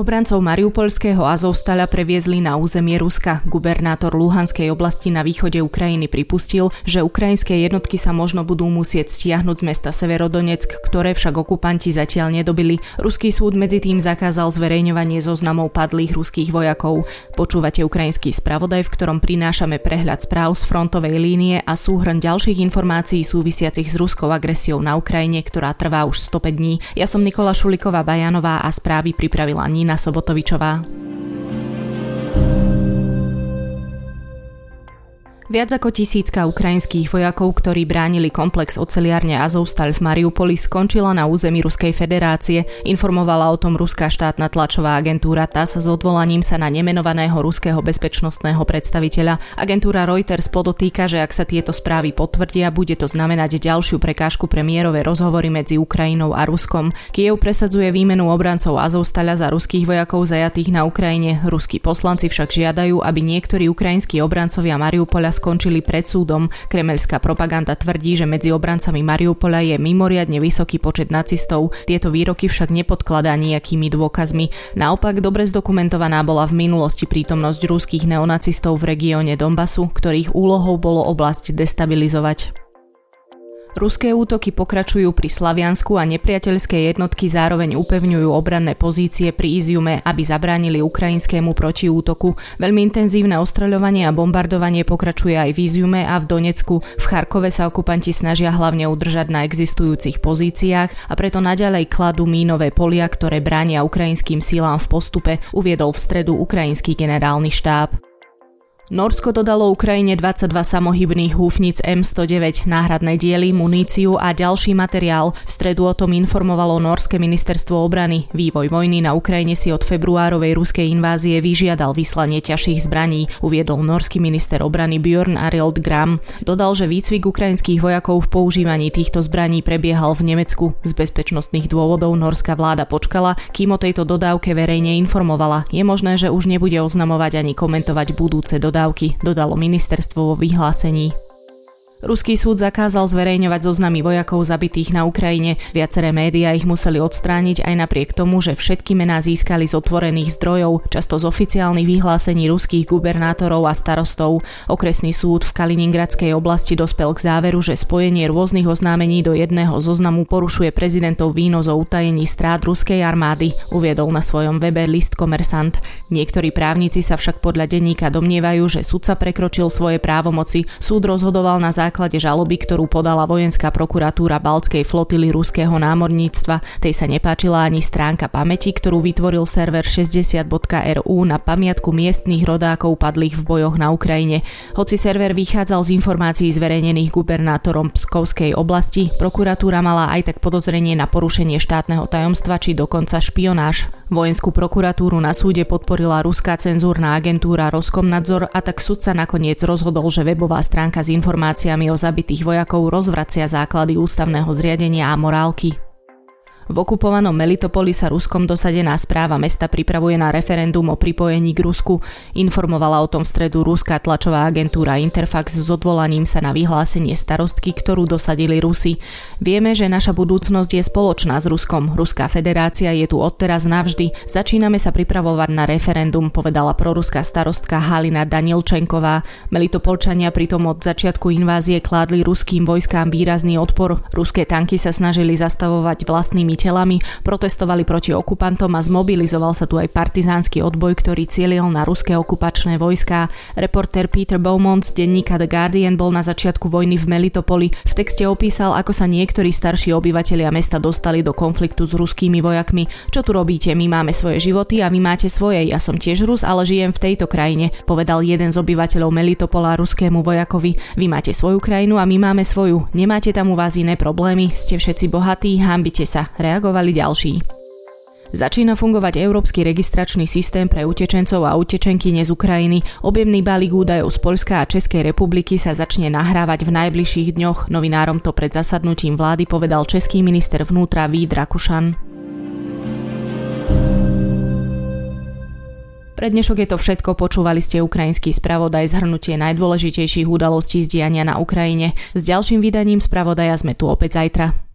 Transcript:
Obrancov Mariupolského Azovstala previezli na územie Ruska. Gubernátor Luhanskej oblasti na východe Ukrajiny pripustil, že ukrajinské jednotky sa možno budú musieť stiahnuť z mesta Severodonetsk, ktoré však okupanti zatiaľ nedobili. Ruský súd medzi tým zakázal zverejňovanie zoznamov padlých ruských vojakov. Počúvate ukrajinský spravodaj, v ktorom prinášame prehľad správ z frontovej línie a súhrn ďalších informácií súvisiacich s ruskou agresiou na Ukrajine, ktorá trvá už 105 dní. Ja som Nikola Šuliková Bajanová a správy pripravila Nina Nina Sobotovičová. Viac ako tisícka ukrajinských vojakov, ktorí bránili komplex oceliárne Azovstal v Mariupoli, skončila na území Ruskej federácie, informovala o tom ruská štátna tlačová agentúra TAS s odvolaním sa na nemenovaného ruského bezpečnostného predstaviteľa. Agentúra Reuters podotýka, že ak sa tieto správy potvrdia, bude to znamenať ďalšiu prekážku pre mierové rozhovory medzi Ukrajinou a Ruskom. Kiev presadzuje výmenu obrancov Azovstala za ruských vojakov zajatých na Ukrajine. Ruskí poslanci však žiadajú, aby niektorí ukrajinskí obrancovia Mariupola skončili pred súdom. Kremelská propaganda tvrdí, že medzi obrancami Mariupola je mimoriadne vysoký počet nacistov. Tieto výroky však nepodkladá nejakými dôkazmi. Naopak dobre zdokumentovaná bola v minulosti prítomnosť ruských neonacistov v regióne Donbasu, ktorých úlohou bolo oblasť destabilizovať. Ruské útoky pokračujú pri Slaviansku a nepriateľské jednotky zároveň upevňujú obranné pozície pri Iziume, aby zabránili ukrajinskému protiútoku. Veľmi intenzívne ostreľovanie a bombardovanie pokračuje aj v Iziume a v Donecku. V Charkove sa okupanti snažia hlavne udržať na existujúcich pozíciách a preto naďalej kladú mínové polia, ktoré bránia ukrajinským sílám v postupe, uviedol v stredu ukrajinský generálny štáb. Norsko dodalo Ukrajine 22 samohybných húfnic M109, náhradné diely, muníciu a ďalší materiál. V stredu o tom informovalo Norské ministerstvo obrany. Vývoj vojny na Ukrajine si od februárovej ruskej invázie vyžiadal vyslanie ťažších zbraní, uviedol norský minister obrany Björn Arild Gram. Dodal, že výcvik ukrajinských vojakov v používaní týchto zbraní prebiehal v Nemecku. Z bezpečnostných dôvodov norská vláda počkala, kým o tejto dodávke verejne informovala. Je možné, že už nebude oznamovať ani komentovať budúce dodávky dodávky, dodalo ministerstvo vo vyhlásení. Ruský súd zakázal zverejňovať zoznamy vojakov zabitých na Ukrajine. Viaceré médiá ich museli odstrániť aj napriek tomu, že všetky mená získali z otvorených zdrojov, často z oficiálnych vyhlásení ruských gubernátorov a starostov. Okresný súd v Kaliningradskej oblasti dospel k záveru, že spojenie rôznych oznámení do jedného zoznamu porušuje prezidentov víno zo utajení strát ruskej armády, uviedol na svojom webe list komersant. Niektorí právnici sa však podľa denníka domnievajú, že sudca prekročil svoje právomoci. Súd rozhodoval na základe základe žaloby, ktorú podala vojenská prokuratúra Baltskej flotily ruského námorníctva. Tej sa nepáčila ani stránka pamäti, ktorú vytvoril server 60.ru na pamiatku miestnych rodákov padlých v bojoch na Ukrajine. Hoci server vychádzal z informácií zverejnených gubernátorom Pskovskej oblasti, prokuratúra mala aj tak podozrenie na porušenie štátneho tajomstva či dokonca špionáž. Vojenskú prokuratúru na súde podporila ruská cenzúrna agentúra Roskomnadzor a tak sudca nakoniec rozhodol, že webová stránka s informáciami o zabitých vojakov rozvracia základy ústavného zriadenia a morálky. V okupovanom Melitopoli sa Ruskom dosadená správa mesta pripravuje na referendum o pripojení k Rusku. Informovala o tom v stredu ruská tlačová agentúra Interfax s odvolaním sa na vyhlásenie starostky, ktorú dosadili Rusi. Vieme, že naša budúcnosť je spoločná s Ruskom. Ruská federácia je tu odteraz navždy. Začíname sa pripravovať na referendum, povedala proruská starostka Halina Danilčenková. Melitopolčania pritom od začiatku invázie kládli ruským vojskám výrazný odpor. Ruské tanky sa snažili zastavovať vlastnými telami, protestovali proti okupantom a zmobilizoval sa tu aj partizánsky odboj, ktorý cielil na ruské okupačné vojská. Reporter Peter Beaumont z denníka The Guardian bol na začiatku vojny v Melitopoli. V texte opísal, ako sa niektorí starší obyvatelia mesta dostali do konfliktu s ruskými vojakmi. Čo tu robíte? My máme svoje životy a vy máte svoje. Ja som tiež Rus, ale žijem v tejto krajine, povedal jeden z obyvateľov Melitopola ruskému vojakovi. Vy máte svoju krajinu a my máme svoju. Nemáte tam u vás iné problémy? Ste všetci bohatí? Hambite sa reagovali ďalší. Začína fungovať Európsky registračný systém pre utečencov a utečenky z Ukrajiny. Objemný balík údajov z Polska a Českej republiky sa začne nahrávať v najbližších dňoch. Novinárom to pred zasadnutím vlády povedal český minister vnútra Vít Rakušan. Pre dnešok je to všetko, počúvali ste ukrajinský spravodaj zhrnutie najdôležitejších udalostí z diania na Ukrajine. S ďalším vydaním spravodaja sme tu opäť zajtra.